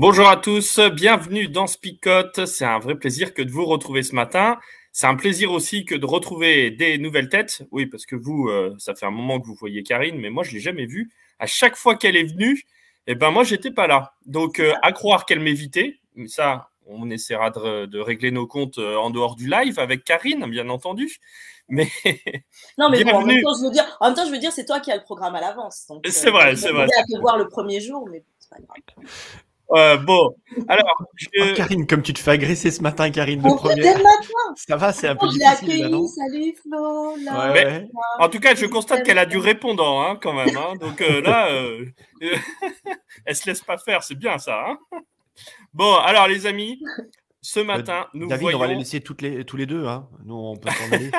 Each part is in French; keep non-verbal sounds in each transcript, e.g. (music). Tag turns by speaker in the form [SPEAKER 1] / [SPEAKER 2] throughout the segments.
[SPEAKER 1] Bonjour à tous, bienvenue dans Spicote. C'est un vrai plaisir que de vous retrouver ce matin. C'est un plaisir aussi que de retrouver des nouvelles têtes. Oui, parce que vous, euh, ça fait un moment que vous voyez Karine, mais moi, je ne l'ai jamais vue. À chaque fois qu'elle est venue, eh ben, moi, j'étais pas là. Donc, euh, à croire qu'elle m'évitait. Ça, on essaiera de, régler nos comptes euh, en dehors du live avec Karine, bien entendu. Mais
[SPEAKER 2] non, mais en, même temps, je veux dire, en même temps, je veux dire, c'est toi qui as le programme à l'avance.
[SPEAKER 1] C'est vrai, c'est vrai.
[SPEAKER 2] à te voir le premier jour, mais c'est pas grave.
[SPEAKER 1] Euh, bon, alors.
[SPEAKER 3] Oh, Karine, comme tu te fais agresser ce matin, Karine, de première. Ça va, c'est un peu difficile. non
[SPEAKER 2] salut Flo.
[SPEAKER 1] en tout cas, je constate qu'elle a du répondant, hein, quand même. Hein. donc euh, là, euh, (laughs) elle se laisse pas faire, c'est bien ça. Hein. bon, alors les amis, ce matin, nous
[SPEAKER 3] David,
[SPEAKER 1] voyons...
[SPEAKER 3] on va les laisser toutes les, tous les deux. Hein. Nous, on peut s'en aller.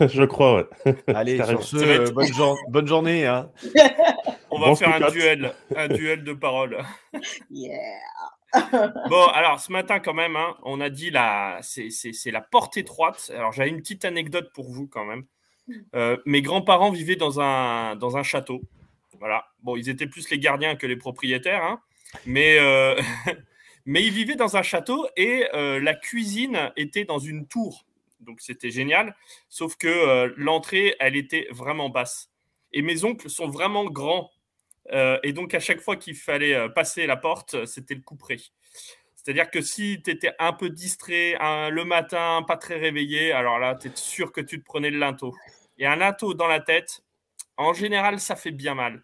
[SPEAKER 3] (laughs)
[SPEAKER 4] je crois, ouais.
[SPEAKER 3] Allez, sur ce, bonne, bonne, journée. Hein. (laughs)
[SPEAKER 1] On va faire un duel, (laughs) un duel de paroles.
[SPEAKER 2] Yeah.
[SPEAKER 1] bon, alors ce matin quand même, hein, on a dit la, c'est la porte étroite. Alors j'avais une petite anecdote pour vous quand même. Euh, mes grands-parents vivaient dans un, dans un château. Voilà. Bon, ils étaient plus les gardiens que les propriétaires, hein, mais, euh, (laughs) mais ils vivaient dans un château et euh, la cuisine était dans une tour. Donc c'était génial. Sauf que l'entrée, elle était vraiment basse. Et mes oncles sont vraiment grands. Euh, et donc, à chaque fois qu'il fallait euh, passer la porte, c'était le coup près. C'est-à-dire que si tu étais un peu distrait le matin, pas très réveillé, alors là, tu es sûr que tu te prenais le linteau. Et un linteau dans la tête, en général, ça fait bien mal.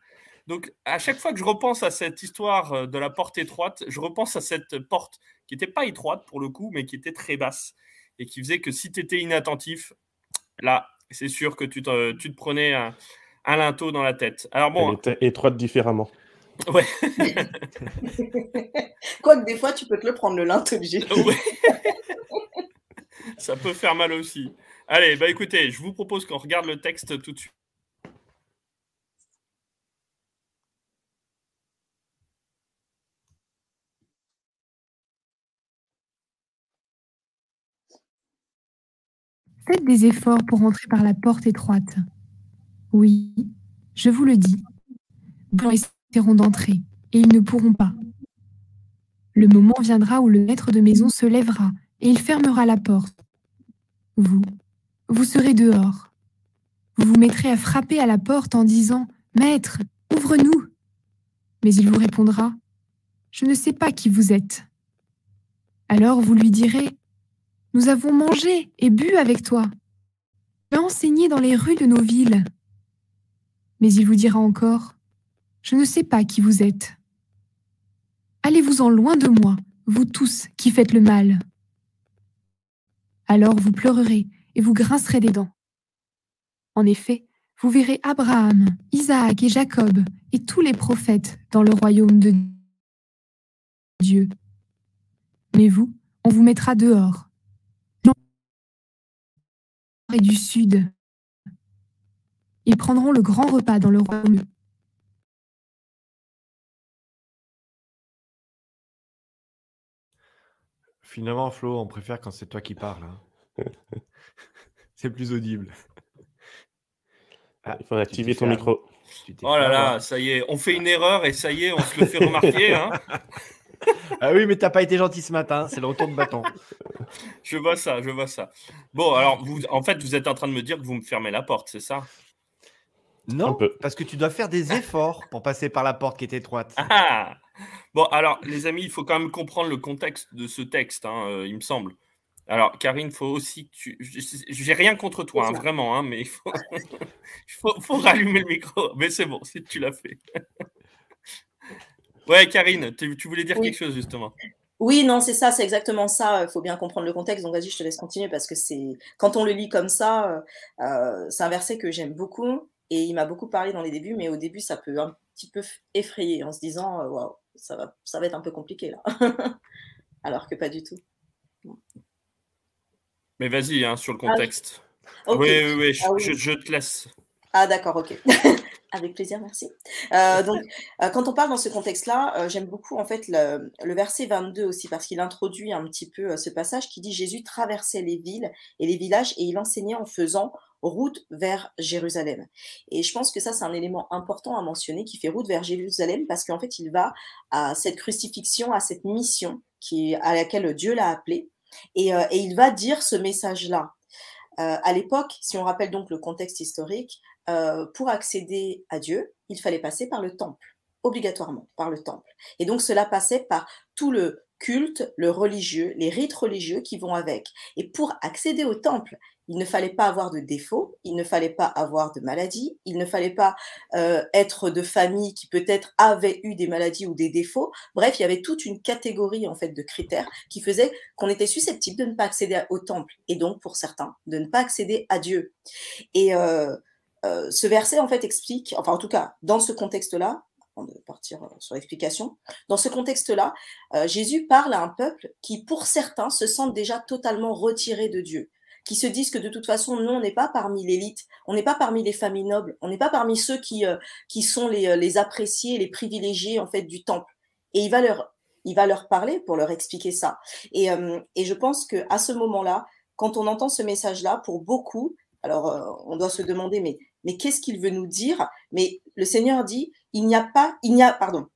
[SPEAKER 1] Donc, à chaque fois que je repense à cette histoire euh, de la porte étroite, je repense à cette porte qui n'était pas étroite pour le coup, mais qui était très basse et qui faisait que si tu étais inattentif, là, c'est sûr que tu te, tu te prenais un linteau dans la tête. Alors bon.
[SPEAKER 4] Elle était étroite différemment. (laughs)
[SPEAKER 1] Ouais. (laughs)
[SPEAKER 2] Quoique des fois, tu peux te le prendre le linteau Jésus. (laughs)
[SPEAKER 1] Ça peut faire mal aussi. Allez, bah écoutez, je vous propose qu'on regarde le texte tout de suite.
[SPEAKER 5] Faites des efforts pour entrer par la porte étroite. Oui, je vous le dis. Blancs essaieront d'entrer, et ils ne pourront pas. Le moment viendra où le maître de maison se lèvera, et il fermera la porte. Vous, vous serez dehors. Vous vous mettrez à frapper à la porte en disant Maître, ouvre-nous. Mais il vous répondra Je ne sais pas qui vous êtes. Alors vous lui direz Nous avons mangé et bu avec toi. Tu as enseigné dans les rues de nos villes. Mais il vous dira encore, Je ne sais pas qui vous êtes. Allez-vous-en loin de moi, vous tous qui faites le mal. Alors vous pleurerez et vous grincerez des dents. En effet, vous verrez Abraham, Isaac et Jacob et tous les prophètes dans le royaume de Dieu. Mais vous, on vous mettra dehors. Et du sud, ils prendront le grand repas dans le royaume.
[SPEAKER 3] Finalement, Flo, on préfère quand c'est toi qui parles. Hein. (laughs) c'est plus audible.
[SPEAKER 4] Ah, il faut activer ton micro.
[SPEAKER 1] Oh là là, ça y est, on fait une erreur et ça y est, on se le fait remarquer. Hein. (laughs)
[SPEAKER 3] ah oui, mais t'as pas été gentil ce matin, c'est le retour de bâton.
[SPEAKER 1] je vois ça, je vois ça. Bon, alors, vous, en fait, vous êtes en train de me dire que vous me fermez la porte, c'est ça?
[SPEAKER 3] Non, parce que tu dois faire des (laughs) efforts pour passer par la porte qui est étroite.
[SPEAKER 1] Ah bon, alors, les amis, il faut quand même comprendre le contexte de ce texte, hein, euh, il me semble. Alors, Karine, il faut aussi que tu. J'ai rien contre toi, hein, vraiment, hein, mais (laughs) il faut... faut, rallumer le micro. Mais c'est bon, si tu l'as fait. (laughs) ouais, Karine, tu, voulais dire quelque chose, justement.
[SPEAKER 2] Oui, non, c'est ça, c'est exactement ça. Il faut bien comprendre le contexte. Donc, vas-y, je te laisse continuer parce que c'est quand on le lit comme ça, euh, c'est un verset que j'aime beaucoup et il m'a beaucoup parlé dans les débuts, mais au début, ça peut un petit peu effrayer en se disant, waouh, ça va, ça va être un peu compliqué là. (laughs) Alors que pas du tout.
[SPEAKER 1] Mais vas-y, hein, sur le ah contexte. Oui, oui, oui, ah je, je, te laisse.
[SPEAKER 2] Ah d'accord, ok. (laughs) Avec plaisir, merci. Euh, donc, (laughs) euh, quand on parle dans ce contexte-là, euh, j'aime beaucoup en fait le, verset 22 aussi parce qu'il introduit un petit peu ce passage qui dit Jésus traversait les villes et les villages et il enseignait en faisant route vers Jérusalem. Et je pense que ça, c'est un élément important à mentionner qui fait route vers Jérusalem parce qu'en fait, il va à cette crucifixion, à cette mission qui, à laquelle Dieu l'a appelé et, et il va dire ce message-là. à l'époque, si on rappelle donc le contexte historique, euh, pour accéder à Dieu, il fallait passer par le temple, obligatoirement par le temple. Et donc cela passait par tout le culte, le religieux, les rites religieux qui vont avec. Et pour accéder au temple, il ne fallait pas avoir de défauts, il ne fallait pas avoir de maladie, il ne fallait pas euh, être de famille qui peut-être avait eu des maladies ou des défauts. Bref, il y avait toute une catégorie en fait de critères qui faisaient qu'on était susceptible de ne pas accéder au temple et donc pour certains de ne pas accéder à Dieu. Et euh, euh, ce verset, en fait, explique, enfin, en tout cas, dans ce contexte-là, de partir euh, sur l'explication, dans ce contexte-là, euh, Jésus parle à un peuple qui, pour certains, se sentent déjà totalement retirés de Dieu, qui se disent que de toute façon, nous, on n'est pas parmi l'élite, on n'est pas parmi les familles nobles, on n'est pas parmi ceux qui, qui sont les, les appréciés, les privilégiés, en fait, du temple. Et il va leur, il va leur parler pour leur expliquer ça. Et, et je pense que à ce moment-là, quand on entend ce message-là, pour beaucoup, alors on doit se demander, mais mais qu'est-ce qu'il veut nous dire? Mais le Seigneur dit, il n'y a pas, il n'y a, pardon,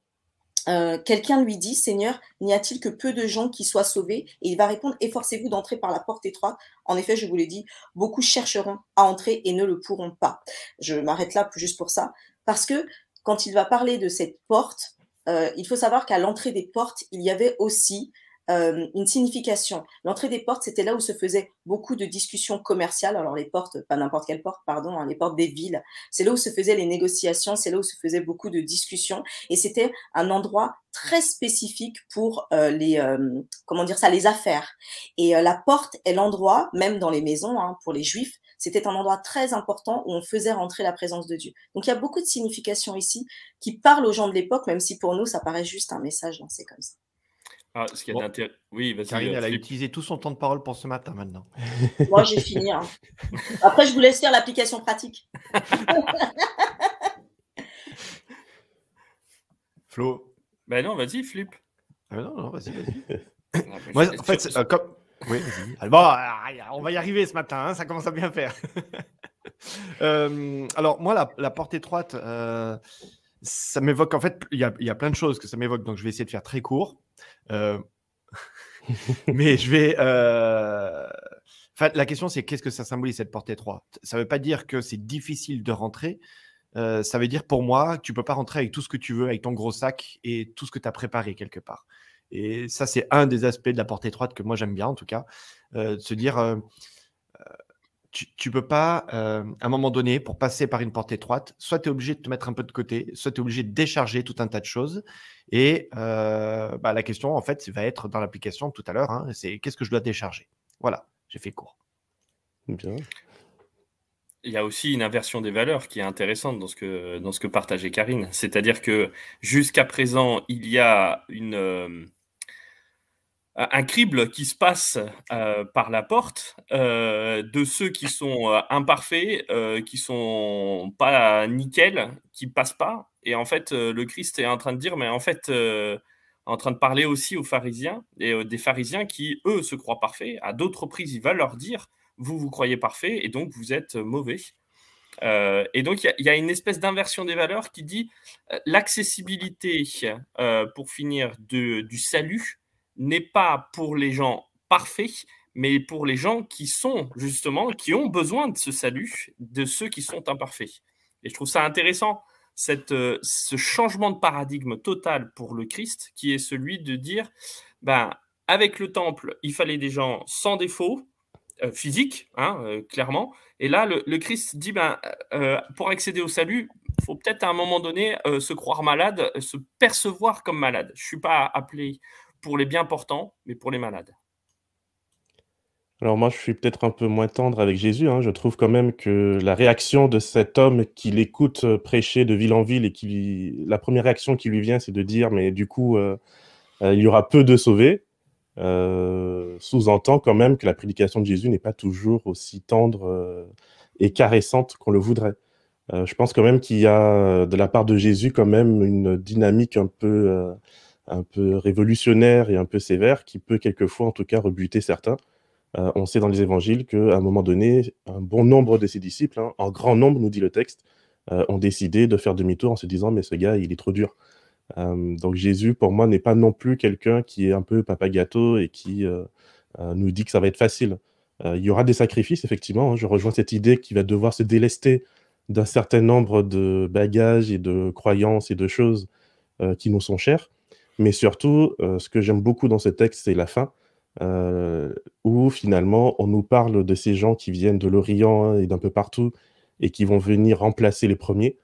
[SPEAKER 2] euh, quelqu'un lui dit, Seigneur, n'y a-t-il que peu de gens qui soient sauvés? Et il va répondre, efforcez-vous d'entrer par la porte étroite. En effet, je vous l'ai dit, beaucoup chercheront à entrer et ne le pourront pas. Je m'arrête là juste pour ça, parce que quand il va parler de cette porte, euh, il faut savoir qu'à l'entrée des portes, il y avait aussi euh, une signification. L'entrée des portes, c'était là où se faisaient beaucoup de discussions commerciales. Alors les portes, pas n'importe quelle porte, pardon, hein, les portes des villes. C'est là où se faisaient les négociations, c'est là où se faisaient beaucoup de discussions. Et c'était un endroit très spécifique pour euh, les, euh, comment dire ça, les affaires. Et la porte est l'endroit, même dans les maisons, hein, pour les juifs, c'était un endroit très important où on faisait rentrer la présence de Dieu. Donc il y a beaucoup de significations ici qui parlent aux gens de l'époque, même si pour nous ça paraît juste un message lancé comme ça.
[SPEAKER 1] Ah, ce qui est bon. Oui,
[SPEAKER 3] Karine, elle a utilisé tout son temps de parole pour ce matin maintenant. (laughs)
[SPEAKER 2] Moi, j'ai fini. Hein. Après, je vous laisse faire l'application pratique. (laughs)
[SPEAKER 3] Flo.
[SPEAKER 1] Ben non, vas-y, Flip.
[SPEAKER 3] Ah ben non, non, vas-y, vas-y. (laughs) Ah, Moi, en fait, euh, comme... Oui, vas-y. Bon, on va y arriver ce matin, hein, ça commence à bien faire. euh, alors, moi, la, la porte étroite, euh, ça m'évoque, en fait, il y a, y a, plein de choses que ça m'évoque, donc je vais essayer de faire très court. Euh... (laughs) mais je vais. Euh... La question, c'est qu'est-ce que ça symbolise cette porte étroite? Ça ne veut pas dire que c'est difficile de rentrer. Euh, ça veut dire pour moi tu peux pas rentrer avec tout ce que tu veux, avec ton gros sac et tout ce que tu as préparé quelque part. Et ça, c'est un des aspects de la porte étroite que moi j'aime bien en tout cas, de se dire tu ne peux pas, euh, à un moment donné, pour passer par une porte étroite, soit tu es obligé de te mettre un peu de côté, soit tu es obligé de décharger tout un tas de choses. Et euh, bah, la question, en fait, va être dans l'application tout à l'heure, hein, c'est qu'est-ce que je dois décharger? Voilà, j'ai fait court.
[SPEAKER 4] Bien.
[SPEAKER 1] Il y a aussi une inversion des valeurs qui est intéressante dans ce que, dans ce que partageait Karine. C'est-à-dire que jusqu'à présent, il y a une... Euh, un crible qui se passe euh, par la porte euh, de ceux qui sont euh, imparfaits, qui sont pas nickel, qui passent pas. Et en fait, le Christ est en train de dire, mais en fait, en train de parler aussi aux pharisiens et des pharisiens qui, eux, se croient parfaits. À d'autres reprises, il va leur dire, vous vous croyez parfait et donc vous êtes mauvais. et donc, il y, a une espèce d'inversion des valeurs qui dit l'accessibilité, pour finir, du salut n'est pas pour les gens parfaits, mais pour les gens qui sont justement, qui ont besoin de ce salut, de ceux qui sont imparfaits. Et je trouve ça intéressant, cette, euh, ce changement de paradigme total pour le Christ, qui est celui de dire, ben, avec le temple, il fallait des gens sans défaut, euh, physique, hein, euh, clairement. Et là, le, Christ dit, ben, pour accéder au salut, il faut peut-être à un moment donné se croire malade, se percevoir comme malade. Je suis pas appelé pour les bien portants, mais pour les malades.
[SPEAKER 4] Alors moi, je suis peut-être un peu moins tendre avec Jésus. Hein. Je trouve quand même que la réaction de cet homme qui l'écoute euh, prêcher de ville en ville et qui la première réaction qui lui vient, c'est de dire, mais du coup, euh, euh, il y aura peu de sauvés, sous-entend quand même que la prédication de Jésus n'est pas toujours aussi tendre et caressante qu'on le voudrait. je pense quand même qu'il y a de la part de Jésus quand même une dynamique un peu, un peu révolutionnaire et un peu sévère qui peut quelquefois en tout cas rebuter certains. Euh, on sait dans les évangiles qu'à un moment donné, un bon nombre de ses disciples, hein, en grand nombre, nous dit le texte, euh, ont décidé de faire demi-tour en se disant mais ce gars, il est trop dur. Euh, donc Jésus, pour moi, n'est pas non plus quelqu'un qui est un peu papa gâteau et qui nous dit que ça va être facile. il y aura des sacrifices, effectivement. Hein. je rejoins cette idée qu'il va devoir se délester d'un certain nombre de bagages et de croyances et de choses qui nous sont chères. Mais surtout, ce que j'aime beaucoup dans ce texte, c'est la fin. Euh, où finalement on nous parle de ces gens qui viennent de l'Orient hein, et d'un peu partout et qui vont venir remplacer les premiers.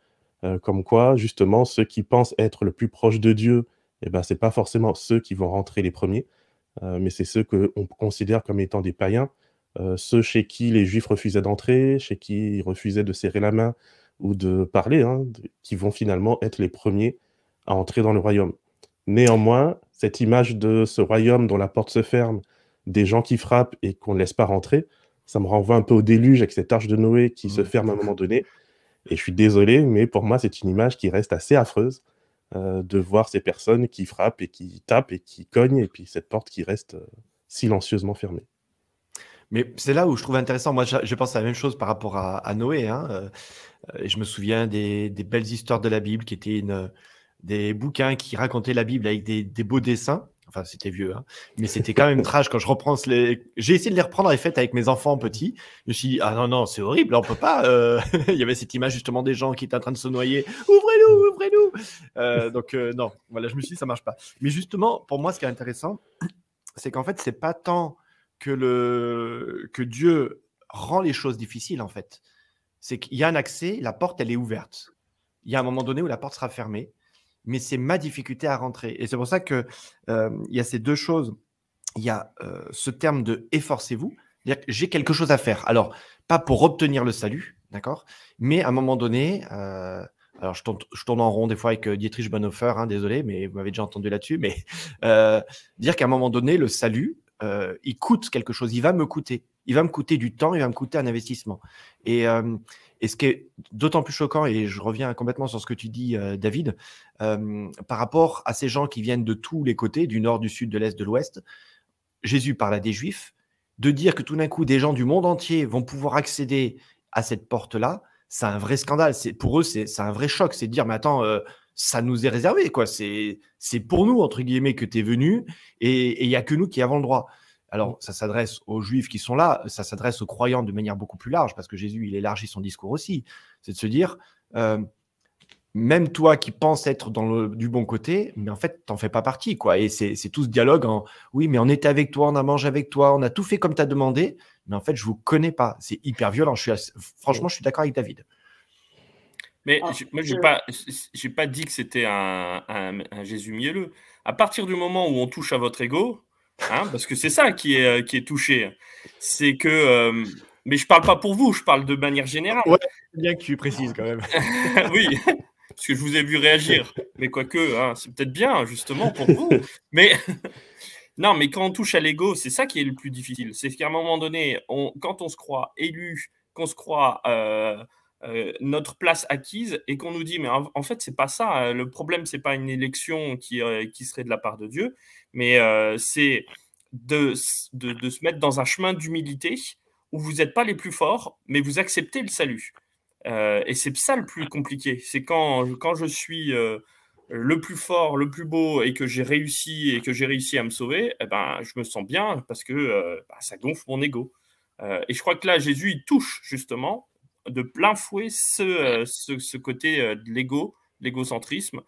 [SPEAKER 4] Euh, comme quoi, justement, ceux qui pensent être le plus proche de Dieu, eh ben, ce n'est pas forcément ceux qui vont rentrer les premiers, euh, mais c'est ceux qu'on considère comme étant des païens, ceux chez qui les Juifs refusaient d'entrer, chez qui ils refusaient de serrer la main ou de parler, hein, qui vont finalement être les premiers à entrer dans le royaume. Néanmoins, cette image de ce royaume dont la porte se ferme, des gens qui frappent et qu'on ne laisse pas rentrer, ça me renvoie un peu au déluge avec cette arche de Noé qui se ferme à un moment donné. Et je suis désolé, mais pour moi, c'est une image qui reste assez affreuse euh, de voir ces personnes qui frappent et qui tapent et qui cognent, et puis cette porte qui reste euh, silencieusement fermée.
[SPEAKER 3] Mais c'est là où je trouve intéressant. Moi, je, pense à la même chose par rapport à, Noé. Hein. Euh, et je me souviens des, des, belles histoires de la Bible qui étaient une, des bouquins qui racontaient la Bible avec des, beaux dessins. Enfin, c'était vieux, hein. mais c'était quand même trash quand je reprends les. J'ai essayé de les reprendre les fêtes avec mes enfants petits. Je me suis dit, ah non, non, c'est horrible, on peut pas. Euh. (laughs) Il y avait cette image justement des gens qui étaient en train de se noyer. Ouvrez-nous, ouvrez-nous. Euh, donc, euh, non, voilà, je me suis dit, ça marche pas. Mais justement, pour moi, ce qui est intéressant, c'est qu'en fait, c'est pas tant que, le... que Dieu rend les choses difficiles, en fait. C'est qu'il y a un accès, la porte, elle est ouverte. Il y a un moment donné où la porte sera fermée mais c'est ma difficulté à rentrer. Et c'est pour ça qu'il euh, y a ces deux choses. Il y a euh, ce terme de efforcez-vous, j'ai quelque chose à faire. Alors, pas pour obtenir le salut, d'accord Mais à un moment donné, euh, alors je tourne, en rond des fois avec Dietrich Bonhoeffer, hein, désolé, mais vous m'avez déjà entendu là-dessus, mais dire qu'à un moment donné, le salut, il coûte quelque chose, il va me coûter. Il va me coûter du temps, il va me coûter un investissement. Et, et ce qui est d'autant plus choquant, et je reviens complètement sur ce que tu dis, euh, David, euh, par rapport à ces gens qui viennent de tous les côtés, du nord, du sud, de l'est, de l'ouest, Jésus parle à des juifs, de dire que tout d'un coup, des gens du monde entier vont pouvoir accéder à cette porte-là, c'est un vrai scandale. C'est Pour eux, c'est un vrai choc. C'est de dire, mais attends, euh, ça nous est réservé, quoi. C'est pour nous, entre guillemets, que tu es venu, et il n'y a que nous qui avons le droit. Alors, ça s'adresse aux juifs qui sont là, ça s'adresse aux croyants de manière beaucoup plus large, parce que Jésus, il élargit son discours aussi. C'est de se dire, euh, même toi qui penses être dans le, du bon côté, mais en fait, t'en fais pas partie, quoi. Et c'est tout ce dialogue en, oui, mais on était avec toi, on a mangé avec toi, on a tout fait comme tu as demandé, mais en fait, je vous connais pas. C'est hyper violent. Franchement, je suis d'accord avec David.
[SPEAKER 1] Mais ah, moi, je n'ai pas, pas dit que c'était un, un Jésus mielleux. À partir du moment où on touche à votre ego, Hein, parce que c'est ça qui est, euh, qui est touché. C'est que. Euh, mais je parle pas pour vous, je parle de manière générale.
[SPEAKER 3] Ouais, bien que tu précises quand même. (laughs)
[SPEAKER 1] oui, parce que je vous ai vu réagir. Mais quoique, hein, c'est peut-être bien, justement, pour vous. Mais. (laughs) Non, mais quand on touche à l'ego, c'est ça qui est le plus difficile. C'est qu'à un moment donné, on, quand on se croit élu, qu'on se croit euh, euh, notre place acquise et qu'on nous dit mais en, fait c'est pas ça euh, le problème c'est pas une élection qui, euh, qui serait de la part de Dieu mais c'est de, de, se mettre dans un chemin d'humilité où vous n'êtes pas les plus forts mais vous acceptez le salut. Et c'est ça le plus compliqué. C'est quand, quand je suis le plus fort le plus beau et que j'ai réussi et que j'ai réussi à me sauver eh ben je me sens bien parce que bah, ça gonfle mon ego. Et je crois que là Jésus il touche justement de plein fouet ce, euh, ce, côté euh, de l'ego, l'égocentrisme,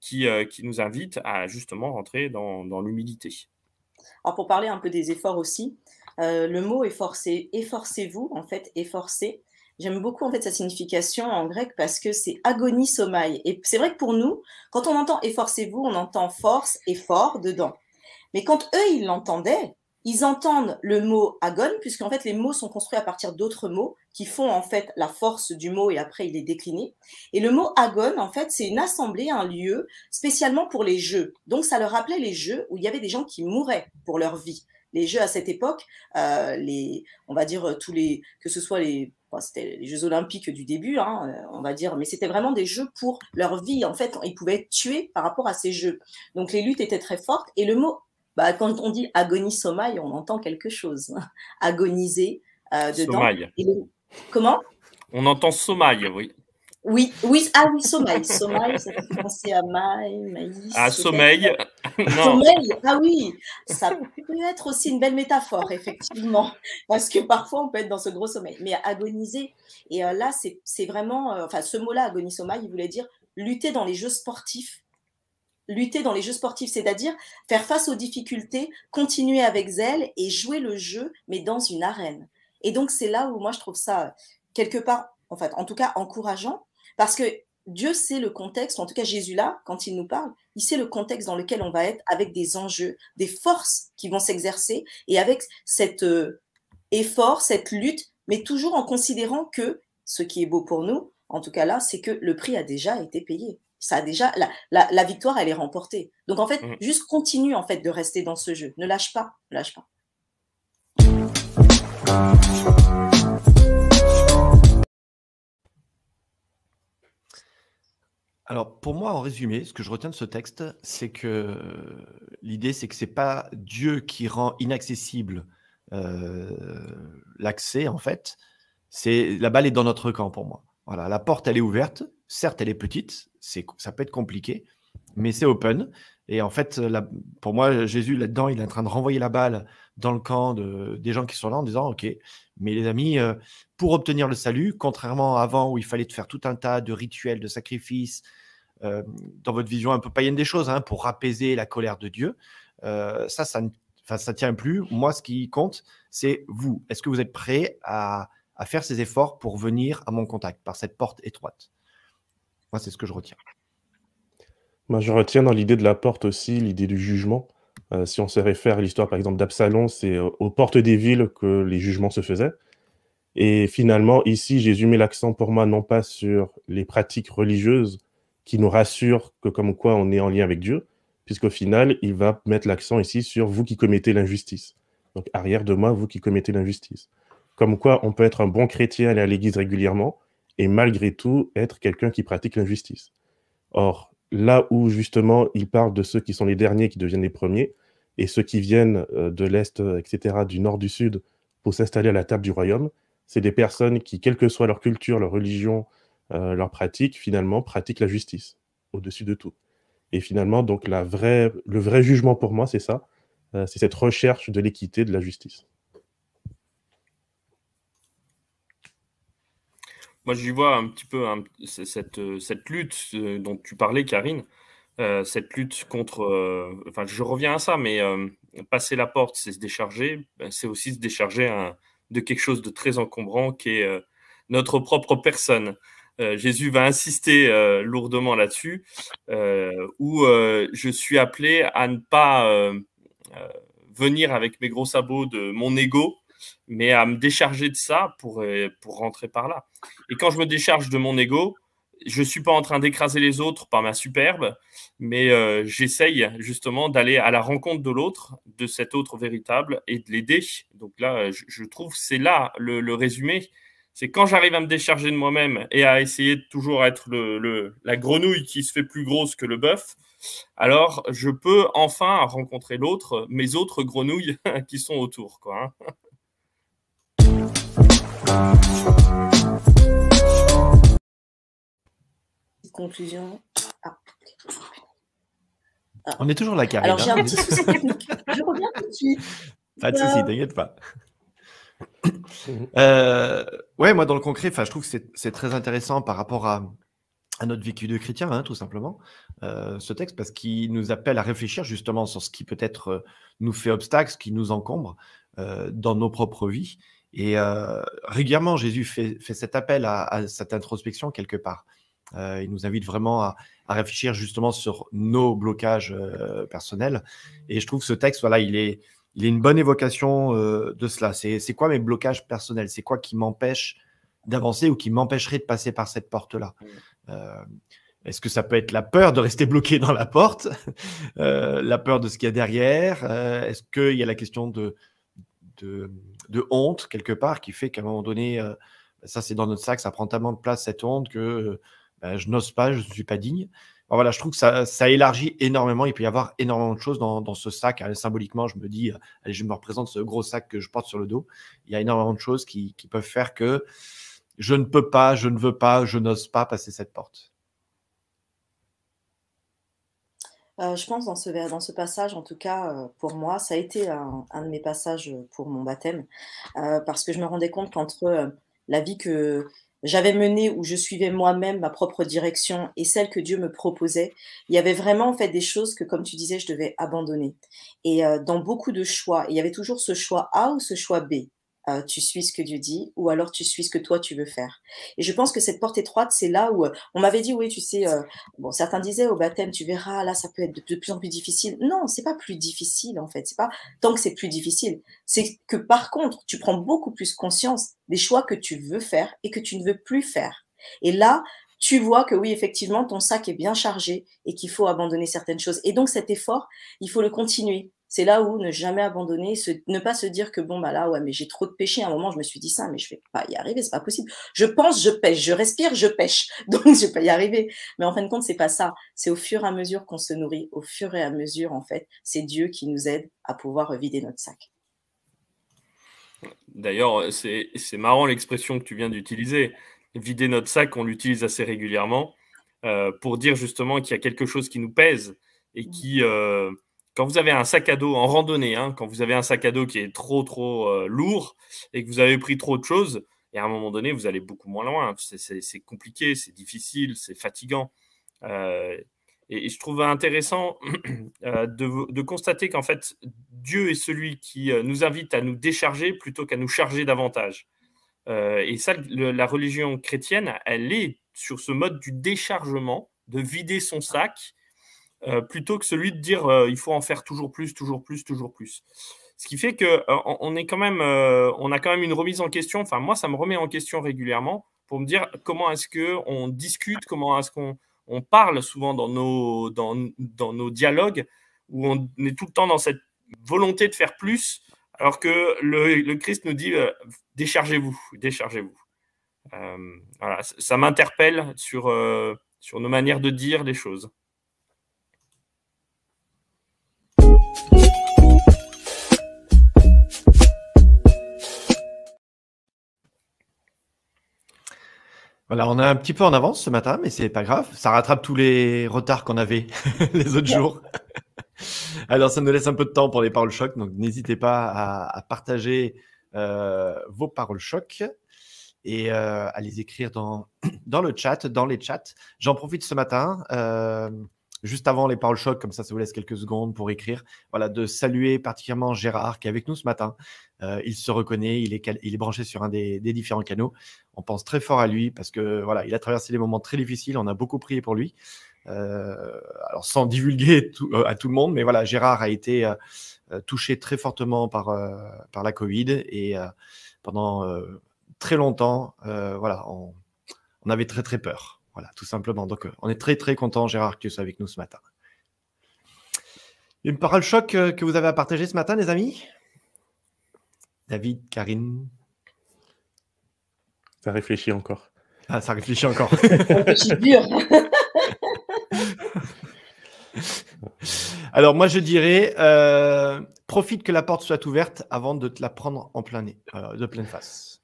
[SPEAKER 1] qui, euh, qui nous invite à justement rentrer dans, dans l'humilité.
[SPEAKER 2] Alors pour parler un peu des efforts aussi, le mot efforcer, efforcez-vous, en fait, efforcer. J'aime beaucoup en fait sa signification en grec parce que c'est agonie sommeil. Et c'est vrai que pour nous, quand on entend efforcez-vous, on entend force, effort dedans. Mais quand eux, ils l'entendaient, ils entendent le mot agon, puisqu'en fait, les mots sont construits à partir d'autres mots qui font en fait la force du mot et après il est décliné. Et le mot agon, en fait, c'est une assemblée, un lieu spécialement pour les jeux. Donc ça leur rappelait les jeux où il y avait des gens qui mouraient pour leur vie. Les jeux à cette époque, euh, les, on va dire tous les, que ce soit les Jeux Olympiques du début, hein, euh, on va dire, mais c'était vraiment des jeux pour leur vie. En fait, ils pouvaient être tués par rapport à ces jeux. Donc les luttes étaient très fortes. Et le mot bah, quand on dit agonie sommeil, on entend quelque chose. (laughs) Agoniser euh, dedans. Comment?
[SPEAKER 1] On entend sommeil, oui.
[SPEAKER 2] Oui, oui, ah oui, sommeil. Sommeil, ça fait penser à maïs, maïs.
[SPEAKER 1] À sommeil. (laughs)
[SPEAKER 2] sommeil, ah oui. Ça peut être aussi une belle métaphore, effectivement. Parce que parfois, on peut être dans ce gros sommeil. Mais agoniser, et euh, là, c'est vraiment, euh, enfin, ce mot-là, agonie sommeil, il voulait dire lutter dans les jeux sportifs lutter dans les jeux sportifs, c'est-à-dire faire face aux difficultés, continuer avec zèle et jouer le jeu, mais dans une arène. Et donc, c'est là où moi, je trouve ça, quelque part, en fait, en tout cas, encourageant, parce que Dieu sait le contexte, en tout cas Jésus là, quand il nous parle, il sait le contexte dans lequel on va être avec des enjeux, des forces qui vont s'exercer et avec cet euh, effort, cette lutte, mais toujours en considérant que ce qui est beau pour nous, en tout cas là, c'est que le prix a déjà été payé ça a déjà la, victoire elle est remportée. Donc en fait, mm. juste continue en fait de rester dans ce jeu. Ne lâche pas, ne lâche pas.
[SPEAKER 3] Alors pour moi, en résumé, ce que je retiens de ce texte, c'est que l'idée, c'est que c'est pas Dieu qui rend inaccessible euh, l'accès, en fait. C'est la balle est dans notre camp pour moi. Voilà, la porte elle est ouverte. Certes, elle est petite, ça peut être compliqué, mais c'est open. Et en fait, pour moi, Jésus, là-dedans, il est en train de renvoyer la balle dans le camp de, des gens qui sont là en disant, OK, mais les amis, euh, pour obtenir le salut, contrairement à avant où il fallait faire tout un tas de rituels, de sacrifices, euh, dans votre vision un peu païenne des choses, hein, pour apaiser la colère de Dieu, euh, ça, ça ne tient plus. Moi, ce qui compte, c'est vous. Est-ce que vous êtes prêt à, à faire ces efforts pour venir à mon contact par cette porte étroite? Moi, c'est ce que je retiens.
[SPEAKER 4] Moi, je retiens dans l'idée de la porte aussi l'idée du jugement. Euh, si on se réfère à l'histoire, par exemple, d'Absalom, c'est euh, aux portes des villes que les jugements se faisaient. Et finalement, ici, Jésus met l'accent pour moi non pas sur les pratiques religieuses qui nous rassurent que comme quoi on est en lien avec Dieu, puisqu'au final, il va mettre l'accent ici sur vous qui commettez l'injustice. Donc, arrière de moi, vous qui commettez l'injustice. Comme quoi, on peut être un bon chrétien, aller à l'église régulièrement, et malgré tout être quelqu'un qui pratique l'injustice. Or, là où justement il parle de ceux qui sont les derniers qui deviennent les premiers, et ceux qui viennent euh, de l'Est, euh, etc., du Nord, du Sud, pour s'installer à la table du royaume, c'est des personnes qui, quelle que soit leur culture, leur religion, euh, leur pratique, finalement, pratiquent la justice au-dessus de tout. Et finalement, donc, la le vrai jugement pour moi, c'est ça, c'est cette recherche de l'équité, de la justice.
[SPEAKER 1] Moi, j'y vois un petit peu cette, cette, lutte euh, dont tu parlais, Karine, euh, cette lutte contre. Euh, enfin, je reviens à ça, mais passer la porte, c'est se décharger. Ben, c'est aussi se décharger de quelque chose de très encombrant qui est notre propre personne. Jésus va insister lourdement là-dessus, où je suis appelé à ne pas venir avec mes gros sabots de mon ego, mais à me décharger de ça pour, euh, pour rentrer par là. Et quand je me décharge de mon ego, je ne suis pas en train d'écraser les autres par ma superbe, mais euh, j'essaye justement d'aller à la rencontre de l'autre, de cet autre véritable, et de l'aider. Donc là, je, trouve c'est là le, résumé. C'est quand j'arrive à me décharger de moi-même et à essayer de toujours être le, la grenouille qui se fait plus grosse que le bœuf, alors je peux enfin rencontrer l'autre, mes autres grenouilles (laughs) qui sont autour. Hein.
[SPEAKER 2] Conclusion. Ah.
[SPEAKER 3] On est toujours là, Karine.
[SPEAKER 2] Alors, j'ai un hein. petit souci technique. Je reviens tout de suite.
[SPEAKER 3] Pas de souci, t'inquiète pas. Euh, ouais, moi, dans le concret, je trouve que c'est très intéressant par rapport à, à notre vécu de chrétien, hein, tout simplement, euh, ce texte, parce qu'il nous appelle à réfléchir justement sur ce qui peut-être euh, nous fait obstacle, ce qui nous encombre dans nos propres vies. Et régulièrement, Jésus fait, fait, cet appel à, cette introspection quelque part. il nous invite vraiment à, réfléchir justement sur nos blocages personnels. Et je trouve ce texte, voilà, il est, il est une bonne évocation de cela. C'est quoi mes blocages personnels? C'est quoi qui m'empêche d'avancer ou qui m'empêcherait de passer par cette porte-là? Est-ce que ça peut être la peur de rester bloqué dans la porte, euh, la peur de ce qu'il y a derrière? Euh, Est-ce qu'il y a la question de, de, honte quelque part qui fait qu'à un moment donné, euh, ça c'est dans notre sac, ça prend tellement de place cette honte que ben, je n'ose pas, je ne suis pas digne. voilà, je trouve que ça, ça, élargit énormément. Il peut y avoir énormément de choses dans, ce sac. symboliquement, je me dis, allez, je me représente ce gros sac que je porte sur le dos. Il y a énormément de choses qui peuvent faire que je ne peux pas, je ne veux pas, je n'ose pas passer cette porte.
[SPEAKER 2] Euh, je pense dans ce, dans ce passage, en tout cas euh, pour moi, ça a été un, de mes passages pour mon baptême, euh, parce que je me rendais compte qu'entre la vie que j'avais menée, où je suivais moi-même ma propre direction, et celle que Dieu me proposait, il y avait vraiment en fait des choses que, comme tu disais, je devais abandonner. Et dans beaucoup de choix, il y avait toujours ce choix A ou ce choix B. Euh, tu suis ce que Dieu dit, ou alors tu suis ce que toi tu veux faire. Et je pense que cette porte étroite, c'est là où euh, on m'avait dit, oui, tu sais, euh, bon, certains disaient au baptême, tu verras, là, ça peut être de, plus en plus difficile. Non, c'est pas plus difficile en fait. C'est pas tant que c'est plus difficile, c'est que par contre, tu prends beaucoup plus conscience des choix que tu veux faire et que tu ne veux plus faire. Et là, tu vois que oui, effectivement, ton sac est bien chargé et qu'il faut abandonner certaines choses. Et donc cet effort, il faut le continuer c'est là où ne jamais abandonner, ne pas se dire que bon bah là ouais mais j'ai trop de péché. À un moment je me suis dit ça mais je vais pas y arriver, c'est pas possible. Je pense, je pêche, je respire, je pêche, (laughs) donc je vais pas y arriver. Mais en fin de compte c'est pas ça. C'est au fur et à mesure qu'on se nourrit, au fur et à mesure en fait, c'est Dieu qui nous aide à pouvoir vider notre sac.
[SPEAKER 1] D'ailleurs c'est marrant l'expression que tu viens d'utiliser. Vider notre sac, on l'utilise assez régulièrement euh, pour dire justement qu'il y a quelque chose qui nous pèse et qui euh, quand vous avez un sac à dos en randonnée, hein, quand vous avez un sac à dos qui est trop trop euh, lourd et que vous avez pris trop de choses, et à un moment donné, vous allez beaucoup moins loin. C'est compliqué, c'est difficile, c'est fatigant. Euh, et, je trouve intéressant (clears throat) euh, de, constater qu'en fait, Dieu est celui qui nous invite à nous décharger plutôt qu'à nous charger davantage. et ça, la religion chrétienne, elle est sur ce mode du déchargement, de vider son sac euh, plutôt que celui de dire euh, il faut en faire toujours plus, toujours plus, toujours plus. Ce qui fait que euh, on est quand même, on a quand même une remise en question. Enfin, moi, ça me remet en question régulièrement pour me dire comment est-ce que on discute, comment est-ce qu'on on parle souvent dans nos, dans, dans, nos dialogues où on est tout le temps dans cette volonté de faire plus, alors que le, Christ nous dit déchargez-vous, déchargez-vous. voilà, ça m'interpelle sur, sur nos manières de dire les choses.
[SPEAKER 3] Voilà, on est un petit peu en avance ce matin, mais c'est pas grave. Ça rattrape tous les retards qu'on avait (laughs) les autres jours. (laughs) Alors, ça nous laisse un peu de temps pour les paroles choc, donc n'hésitez pas à, partager euh, vos paroles choc et euh, à les écrire dans, (clears throat) le chat, dans les chats. J'en profite ce matin. Euh, juste avant les paroles choc, comme ça, ça vous laisse quelques secondes pour écrire. Voilà, de saluer particulièrement Gérard qui est avec nous ce matin. Euh, il se reconnaît, il est, branché sur un des, différents canaux. On pense très fort à lui parce que voilà, il a traversé des moments très difficiles. On a beaucoup prié pour lui. Euh, alors sans divulguer euh, à tout le monde, mais voilà, Gérard a été touché très fortement par, la Covid et pendant très longtemps, voilà, on avait très très peur. Voilà, tout simplement. Donc, euh, on est très, très content, Gérard, que tu sois avec nous ce matin. Une parole choc euh, que vous avez à partager ce matin, les amis? David, Karine?
[SPEAKER 4] Ça réfléchit encore.
[SPEAKER 3] Ah, ça réfléchit encore. (laughs) Alors, moi, je dirais euh, profite que la porte soit ouverte avant de te la prendre en plein nez, de pleine face.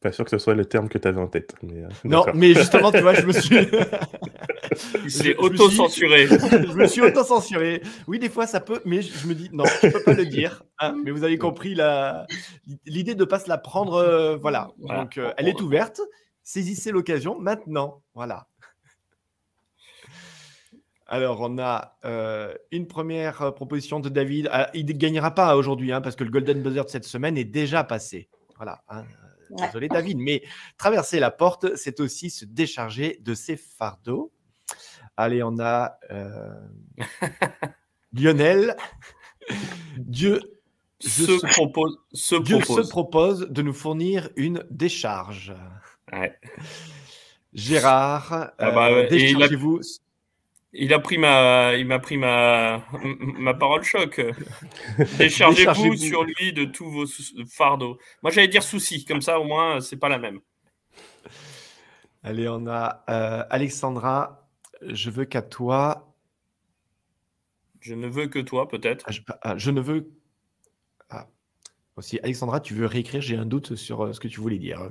[SPEAKER 4] Pas sûr que ce soit le terme que tu avais en tête.
[SPEAKER 3] Euh, non, mais justement, tu vois, je me suis. (laughs)
[SPEAKER 1] Il s'est auto-censuré.
[SPEAKER 3] je me suis auto-censuré. Oui, des fois, ça peut, mais je me dis, non, je ne peux pas le dire. Hein, (laughs) mais vous avez compris l'idée de ne pas se la prendre. Euh, voilà. Donc, euh, elle est ouverte. Saisissez l'occasion maintenant. Voilà. Alors, on a une première proposition de David. Ah, il ne gagnera pas aujourd'hui, hein, parce que le Golden Buzzer de cette semaine est déjà passé. Voilà. Hein, Désolé, David, mais traverser la porte, c'est aussi se décharger de ses fardeaux. Allez, on a euh, (laughs) Lionel. Dieu
[SPEAKER 1] se, propose, se
[SPEAKER 3] Dieu
[SPEAKER 1] propose.
[SPEAKER 3] se propose de nous fournir une décharge.
[SPEAKER 1] Ouais.
[SPEAKER 3] Gérard,
[SPEAKER 1] Ah bah,
[SPEAKER 3] euh, déchargez-vous.
[SPEAKER 1] Il a pris ma, il m'a pris ma, ma parole choc. (laughs) Déchargez-vous sur lui de tous vos fardeaux. Moi, j'allais dire soucis, comme ça, au moins, c'est pas la même.
[SPEAKER 3] Allez, on a euh, Alexandra. Je veux qu'à toi,
[SPEAKER 1] Je ne veux que toi, peut-être.
[SPEAKER 3] Ah, je, ah, je ne veux. Ah. Aussi, Alexandra, tu veux réécrire J'ai un doute sur euh, ce que tu voulais dire.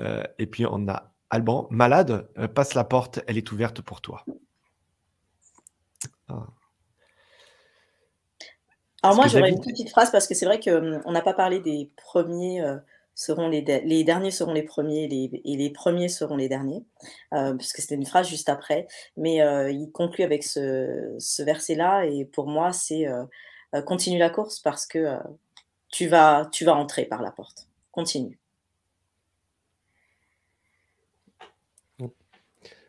[SPEAKER 3] Euh, et puis on a Alban, malade, passe la porte, elle est ouverte pour toi. Ah.
[SPEAKER 2] Alors moi, j'aurais une petite phrase parce que c'est vrai qu'on n'a pas parlé des premiers euh, seront les, de- les derniers seront les premiers les- et les premiers seront les derniers, euh, parce que c'était une phrase juste après. Mais euh, il conclut avec ce, ce verset-là et pour moi, c'est continue la course parce que euh, tu vas tu vas entrer par la porte. Continue.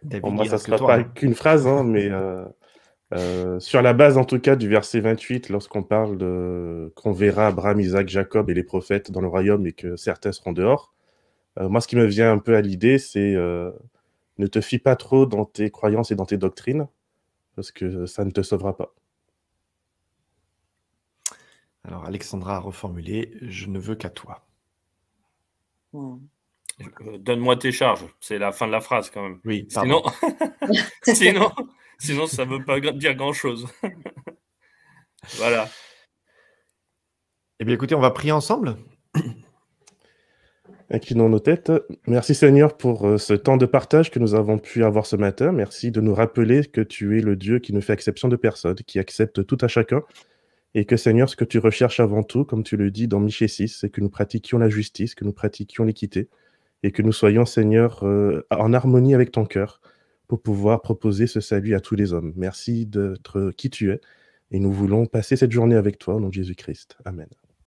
[SPEAKER 3] David,
[SPEAKER 4] Bon, moi, ça
[SPEAKER 3] que
[SPEAKER 4] sera
[SPEAKER 3] toi,
[SPEAKER 4] pas
[SPEAKER 3] hein.
[SPEAKER 4] qu'une phrase, hein, mais euh, sur la base, en tout cas, du verset 28, lorsqu'on parle de qu'on verra Abraham, Isaac, Jacob et les prophètes dans le royaume et que certains seront dehors, euh, moi, ce qui me vient un peu à l'idée, c'est euh, ne te fie pas trop dans tes croyances et dans tes doctrines, parce que ça ne te sauvera pas.
[SPEAKER 3] Alors Alexandra a reformulé Je ne veux qu'à toi.
[SPEAKER 1] Donne-moi tes charges. C'est la fin de la phrase, quand même.
[SPEAKER 3] Oui, pardon. (laughs)
[SPEAKER 1] Sinon, sinon, sinon, ça ne veut pas dire grand-chose. (laughs) voilà.
[SPEAKER 3] Eh bien, écoutez, on va prier ensemble. (clears throat)
[SPEAKER 4] Inclinons nos têtes. Merci Seigneur pour euh, ce temps de partage que nous avons pu avoir ce matin. Merci de nous rappeler que tu es le Dieu qui ne fait exception de personne, qui accepte tout à chacun. Et que Seigneur, ce que tu recherches avant tout, comme tu le dis dans Michée 6, c'est que nous pratiquions la justice, que nous pratiquions l'équité, et que nous soyons, Seigneur, euh, en harmonie avec ton cœur pour pouvoir proposer ce salut à tous les hommes. Merci d'être qui tu es, et nous voulons passer cette journée avec toi au nom de Jésus-Christ. Amen.